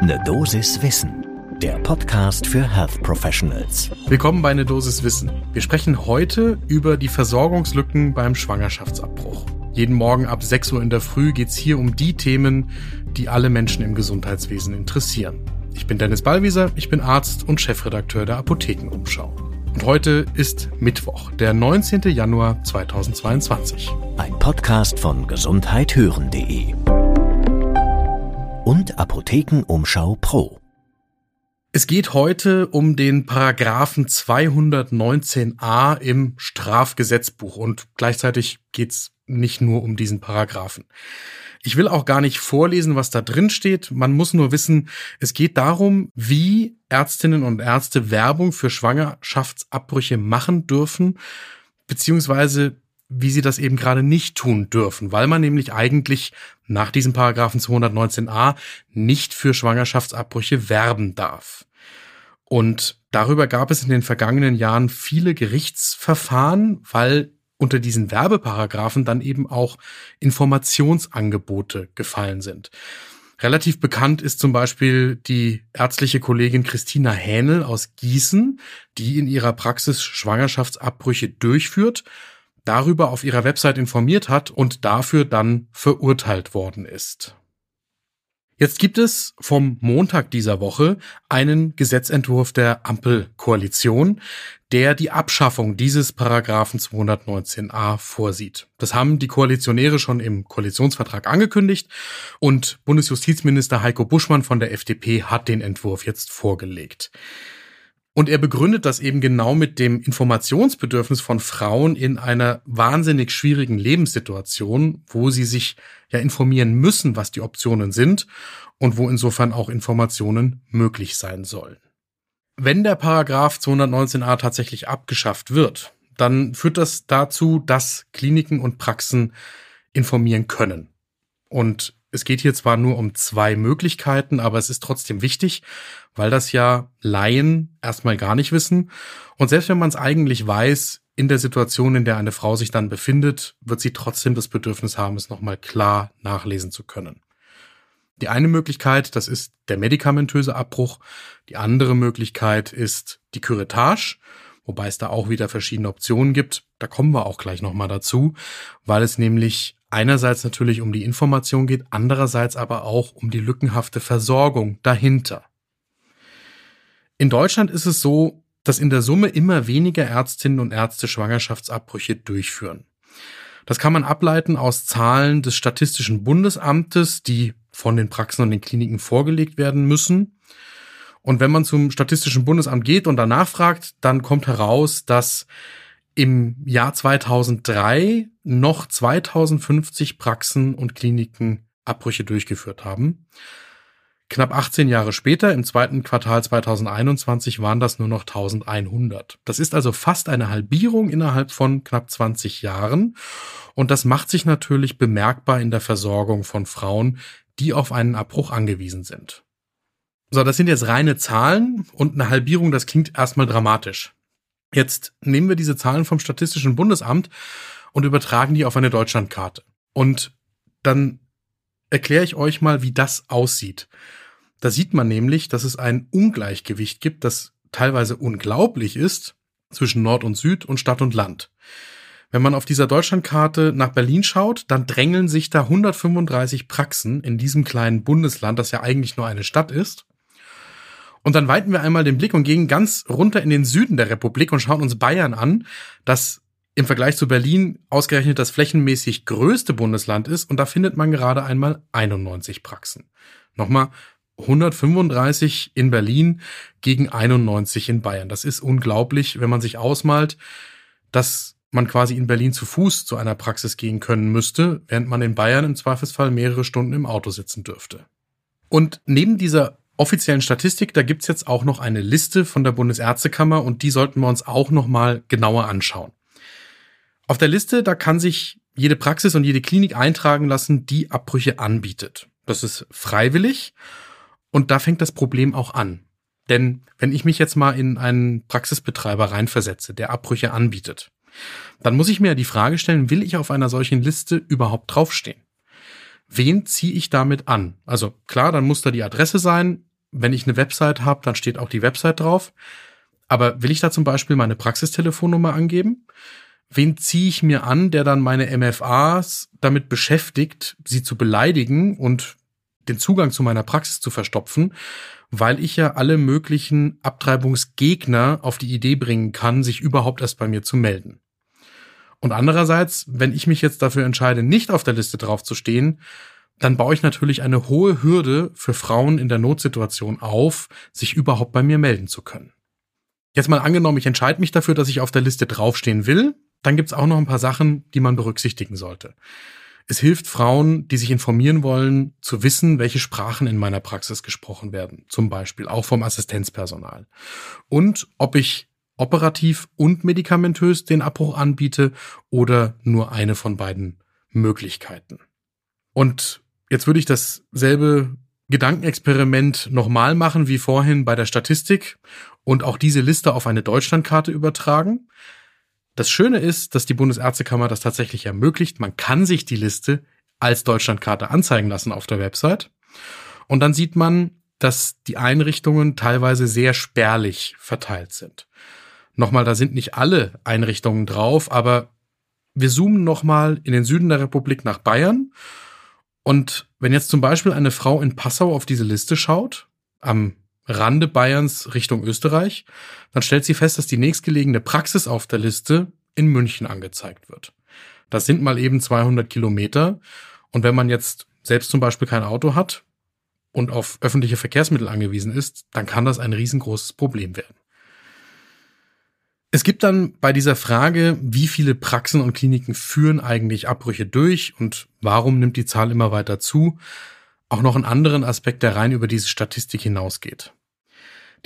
Ne Dosis Wissen, der Podcast für Health Professionals. Willkommen bei Ne Dosis Wissen. Wir sprechen heute über die Versorgungslücken beim Schwangerschaftsabbruch. Jeden Morgen ab 6 Uhr in der Früh geht's hier um die Themen, die alle Menschen im Gesundheitswesen interessieren. Ich bin Dennis Ballwieser, ich bin Arzt und Chefredakteur der Apothekenumschau. Und heute ist Mittwoch, der 19. Januar 2022. Ein Podcast von gesundheithören.de und Apothekenumschau Pro. Es geht heute um den Paragraphen 219a im Strafgesetzbuch und gleichzeitig geht's nicht nur um diesen Paragraphen. Ich will auch gar nicht vorlesen, was da drin steht. Man muss nur wissen, es geht darum, wie Ärztinnen und Ärzte Werbung für Schwangerschaftsabbrüche machen dürfen, beziehungsweise wie sie das eben gerade nicht tun dürfen, weil man nämlich eigentlich nach diesem Paragraphen 219a nicht für Schwangerschaftsabbrüche werben darf. Und darüber gab es in den vergangenen Jahren viele Gerichtsverfahren, weil unter diesen Werbeparagraphen dann eben auch Informationsangebote gefallen sind. Relativ bekannt ist zum Beispiel die ärztliche Kollegin Christina Hähnel aus Gießen, die in ihrer Praxis Schwangerschaftsabbrüche durchführt darüber auf ihrer Website informiert hat und dafür dann verurteilt worden ist. Jetzt gibt es vom Montag dieser Woche einen Gesetzentwurf der Ampelkoalition, der die Abschaffung dieses Paragraphen 219a vorsieht. Das haben die Koalitionäre schon im Koalitionsvertrag angekündigt und Bundesjustizminister Heiko Buschmann von der FDP hat den Entwurf jetzt vorgelegt. Und er begründet das eben genau mit dem Informationsbedürfnis von Frauen in einer wahnsinnig schwierigen Lebenssituation, wo sie sich ja informieren müssen, was die Optionen sind und wo insofern auch Informationen möglich sein sollen. Wenn der Paragraph 219a tatsächlich abgeschafft wird, dann führt das dazu, dass Kliniken und Praxen informieren können. Und es geht hier zwar nur um zwei Möglichkeiten, aber es ist trotzdem wichtig, weil das ja Laien erstmal gar nicht wissen. Und selbst wenn man es eigentlich weiß, in der Situation, in der eine Frau sich dann befindet, wird sie trotzdem das Bedürfnis haben, es nochmal klar nachlesen zu können. Die eine Möglichkeit, das ist der medikamentöse Abbruch. Die andere Möglichkeit ist die Curettage, wobei es da auch wieder verschiedene Optionen gibt. Da kommen wir auch gleich nochmal dazu, weil es nämlich einerseits natürlich um die Information geht, andererseits aber auch um die lückenhafte Versorgung dahinter. In Deutschland ist es so, dass in der Summe immer weniger Ärztinnen und Ärzte Schwangerschaftsabbrüche durchführen. Das kann man ableiten aus Zahlen des Statistischen Bundesamtes, die von den Praxen und den Kliniken vorgelegt werden müssen. Und wenn man zum Statistischen Bundesamt geht und danach fragt, dann kommt heraus, dass im Jahr 2003 noch 2050 Praxen und Kliniken Abbrüche durchgeführt haben. Knapp 18 Jahre später, im zweiten Quartal 2021, waren das nur noch 1100. Das ist also fast eine Halbierung innerhalb von knapp 20 Jahren. Und das macht sich natürlich bemerkbar in der Versorgung von Frauen, die auf einen Abbruch angewiesen sind. So, das sind jetzt reine Zahlen und eine Halbierung, das klingt erstmal dramatisch. Jetzt nehmen wir diese Zahlen vom Statistischen Bundesamt und übertragen die auf eine Deutschlandkarte. Und dann erkläre ich euch mal, wie das aussieht. Da sieht man nämlich, dass es ein Ungleichgewicht gibt, das teilweise unglaublich ist zwischen Nord und Süd und Stadt und Land. Wenn man auf dieser Deutschlandkarte nach Berlin schaut, dann drängeln sich da 135 Praxen in diesem kleinen Bundesland, das ja eigentlich nur eine Stadt ist. Und dann weiten wir einmal den Blick und gehen ganz runter in den Süden der Republik und schauen uns Bayern an, das im Vergleich zu Berlin ausgerechnet das flächenmäßig größte Bundesland ist. Und da findet man gerade einmal 91 Praxen. Nochmal 135 in Berlin gegen 91 in Bayern. Das ist unglaublich, wenn man sich ausmalt, dass man quasi in Berlin zu Fuß zu einer Praxis gehen können müsste, während man in Bayern im Zweifelsfall mehrere Stunden im Auto sitzen dürfte. Und neben dieser offiziellen Statistik, da gibt's jetzt auch noch eine Liste von der Bundesärztekammer und die sollten wir uns auch noch mal genauer anschauen. Auf der Liste, da kann sich jede Praxis und jede Klinik eintragen lassen, die Abbrüche anbietet. Das ist freiwillig und da fängt das Problem auch an. Denn wenn ich mich jetzt mal in einen Praxisbetreiber reinversetze, der Abbrüche anbietet, dann muss ich mir die Frage stellen, will ich auf einer solchen Liste überhaupt draufstehen? Wen ziehe ich damit an? Also klar, dann muss da die Adresse sein, wenn ich eine Website habe, dann steht auch die Website drauf. Aber will ich da zum Beispiel meine Praxistelefonnummer angeben? Wen ziehe ich mir an, der dann meine MFAs damit beschäftigt, sie zu beleidigen und den Zugang zu meiner Praxis zu verstopfen, weil ich ja alle möglichen Abtreibungsgegner auf die Idee bringen kann, sich überhaupt erst bei mir zu melden. Und andererseits, wenn ich mich jetzt dafür entscheide, nicht auf der Liste draufzustehen, dann baue ich natürlich eine hohe Hürde für Frauen in der Notsituation auf, sich überhaupt bei mir melden zu können. Jetzt mal angenommen, ich entscheide mich dafür, dass ich auf der Liste draufstehen will, dann gibt's auch noch ein paar Sachen, die man berücksichtigen sollte. Es hilft Frauen, die sich informieren wollen, zu wissen, welche Sprachen in meiner Praxis gesprochen werden, zum Beispiel auch vom Assistenzpersonal. Und ob ich operativ und medikamentös den Abbruch anbiete oder nur eine von beiden Möglichkeiten. Und jetzt würde ich dasselbe Gedankenexperiment nochmal machen wie vorhin bei der Statistik und auch diese Liste auf eine Deutschlandkarte übertragen. Das Schöne ist, dass die Bundesärztekammer das tatsächlich ermöglicht. Man kann sich die Liste als Deutschlandkarte anzeigen lassen auf der Website. Und dann sieht man, dass die Einrichtungen teilweise sehr spärlich verteilt sind. Nochmal, da sind nicht alle Einrichtungen drauf, aber wir zoomen nochmal in den Süden der Republik nach Bayern. Und wenn jetzt zum Beispiel eine Frau in Passau auf diese Liste schaut, am Rande Bayerns Richtung Österreich, dann stellt sie fest, dass die nächstgelegene Praxis auf der Liste in München angezeigt wird. Das sind mal eben 200 Kilometer. Und wenn man jetzt selbst zum Beispiel kein Auto hat und auf öffentliche Verkehrsmittel angewiesen ist, dann kann das ein riesengroßes Problem werden. Es gibt dann bei dieser Frage, wie viele Praxen und Kliniken führen eigentlich Abbrüche durch und warum nimmt die Zahl immer weiter zu, auch noch einen anderen Aspekt, der rein über diese Statistik hinausgeht.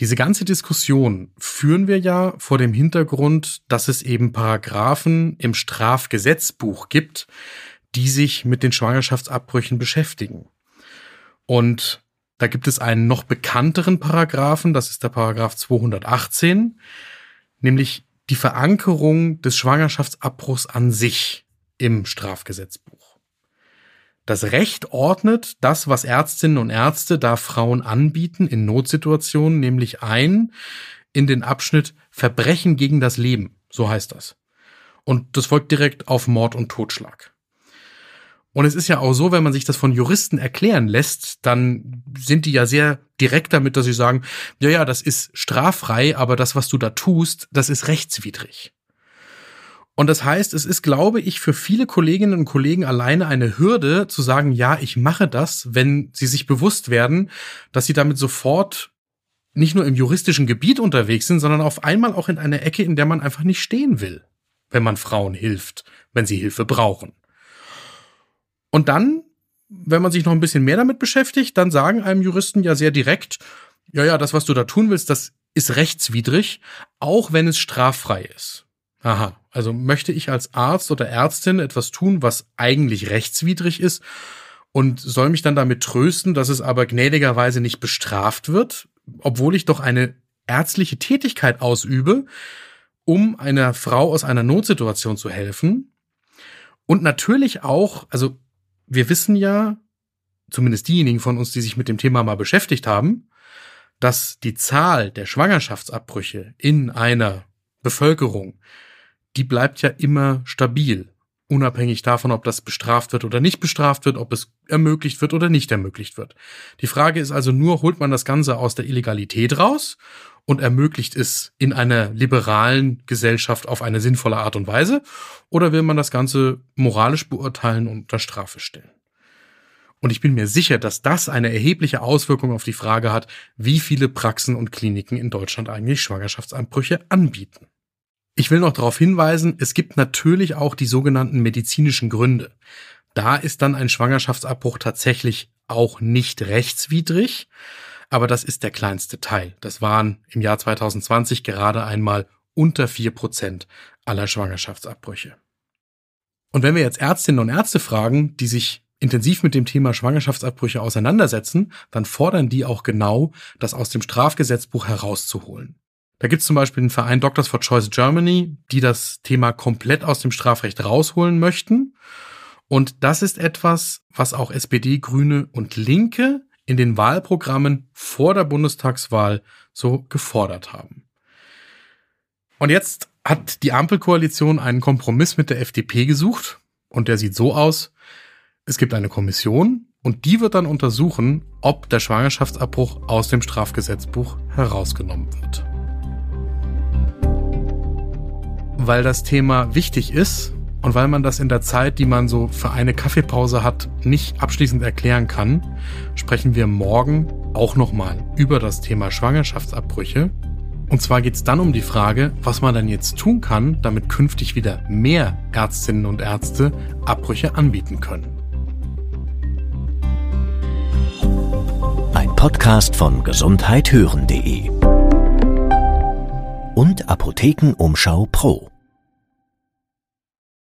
Diese ganze Diskussion führen wir ja vor dem Hintergrund, dass es eben Paragraphen im Strafgesetzbuch gibt, die sich mit den Schwangerschaftsabbrüchen beschäftigen. Und da gibt es einen noch bekannteren Paragraphen, das ist der Paragraph 218, nämlich die Verankerung des Schwangerschaftsabbruchs an sich im Strafgesetzbuch. Das Recht ordnet das, was Ärztinnen und Ärzte da Frauen anbieten in Notsituationen, nämlich ein in den Abschnitt Verbrechen gegen das Leben, so heißt das. Und das folgt direkt auf Mord und Totschlag. Und es ist ja auch so, wenn man sich das von Juristen erklären lässt, dann sind die ja sehr direkt damit, dass sie sagen, ja, ja, das ist straffrei, aber das, was du da tust, das ist rechtswidrig. Und das heißt, es ist, glaube ich, für viele Kolleginnen und Kollegen alleine eine Hürde zu sagen, ja, ich mache das, wenn sie sich bewusst werden, dass sie damit sofort nicht nur im juristischen Gebiet unterwegs sind, sondern auf einmal auch in einer Ecke, in der man einfach nicht stehen will, wenn man Frauen hilft, wenn sie Hilfe brauchen. Und dann, wenn man sich noch ein bisschen mehr damit beschäftigt, dann sagen einem Juristen ja sehr direkt, ja, ja, das, was du da tun willst, das ist rechtswidrig, auch wenn es straffrei ist. Aha, also möchte ich als Arzt oder Ärztin etwas tun, was eigentlich rechtswidrig ist und soll mich dann damit trösten, dass es aber gnädigerweise nicht bestraft wird, obwohl ich doch eine ärztliche Tätigkeit ausübe, um einer Frau aus einer Notsituation zu helfen. Und natürlich auch, also wir wissen ja, zumindest diejenigen von uns, die sich mit dem Thema mal beschäftigt haben, dass die Zahl der Schwangerschaftsabbrüche in einer Bevölkerung, die bleibt ja immer stabil, unabhängig davon, ob das bestraft wird oder nicht bestraft wird, ob es ermöglicht wird oder nicht ermöglicht wird. Die Frage ist also nur, holt man das Ganze aus der Illegalität raus und ermöglicht es in einer liberalen Gesellschaft auf eine sinnvolle Art und Weise? Oder will man das Ganze moralisch beurteilen und unter Strafe stellen? Und ich bin mir sicher, dass das eine erhebliche Auswirkung auf die Frage hat, wie viele Praxen und Kliniken in Deutschland eigentlich Schwangerschaftsanbrüche anbieten. Ich will noch darauf hinweisen, es gibt natürlich auch die sogenannten medizinischen Gründe. Da ist dann ein Schwangerschaftsabbruch tatsächlich auch nicht rechtswidrig, aber das ist der kleinste Teil. Das waren im Jahr 2020 gerade einmal unter vier Prozent aller Schwangerschaftsabbrüche. Und wenn wir jetzt Ärztinnen und Ärzte fragen, die sich intensiv mit dem Thema Schwangerschaftsabbrüche auseinandersetzen, dann fordern die auch genau, das aus dem Strafgesetzbuch herauszuholen. Da gibt es zum Beispiel den Verein Doctors for Choice Germany, die das Thema komplett aus dem Strafrecht rausholen möchten. Und das ist etwas, was auch SPD, Grüne und Linke in den Wahlprogrammen vor der Bundestagswahl so gefordert haben. Und jetzt hat die Ampelkoalition einen Kompromiss mit der FDP gesucht und der sieht so aus, es gibt eine Kommission und die wird dann untersuchen, ob der Schwangerschaftsabbruch aus dem Strafgesetzbuch herausgenommen wird. Weil das Thema wichtig ist und weil man das in der Zeit, die man so für eine Kaffeepause hat, nicht abschließend erklären kann, sprechen wir morgen auch nochmal über das Thema Schwangerschaftsabbrüche. Und zwar geht es dann um die Frage, was man dann jetzt tun kann, damit künftig wieder mehr Ärztinnen und Ärzte Abbrüche anbieten können. Ein Podcast von gesundheithören.de und Apothekenumschau Pro.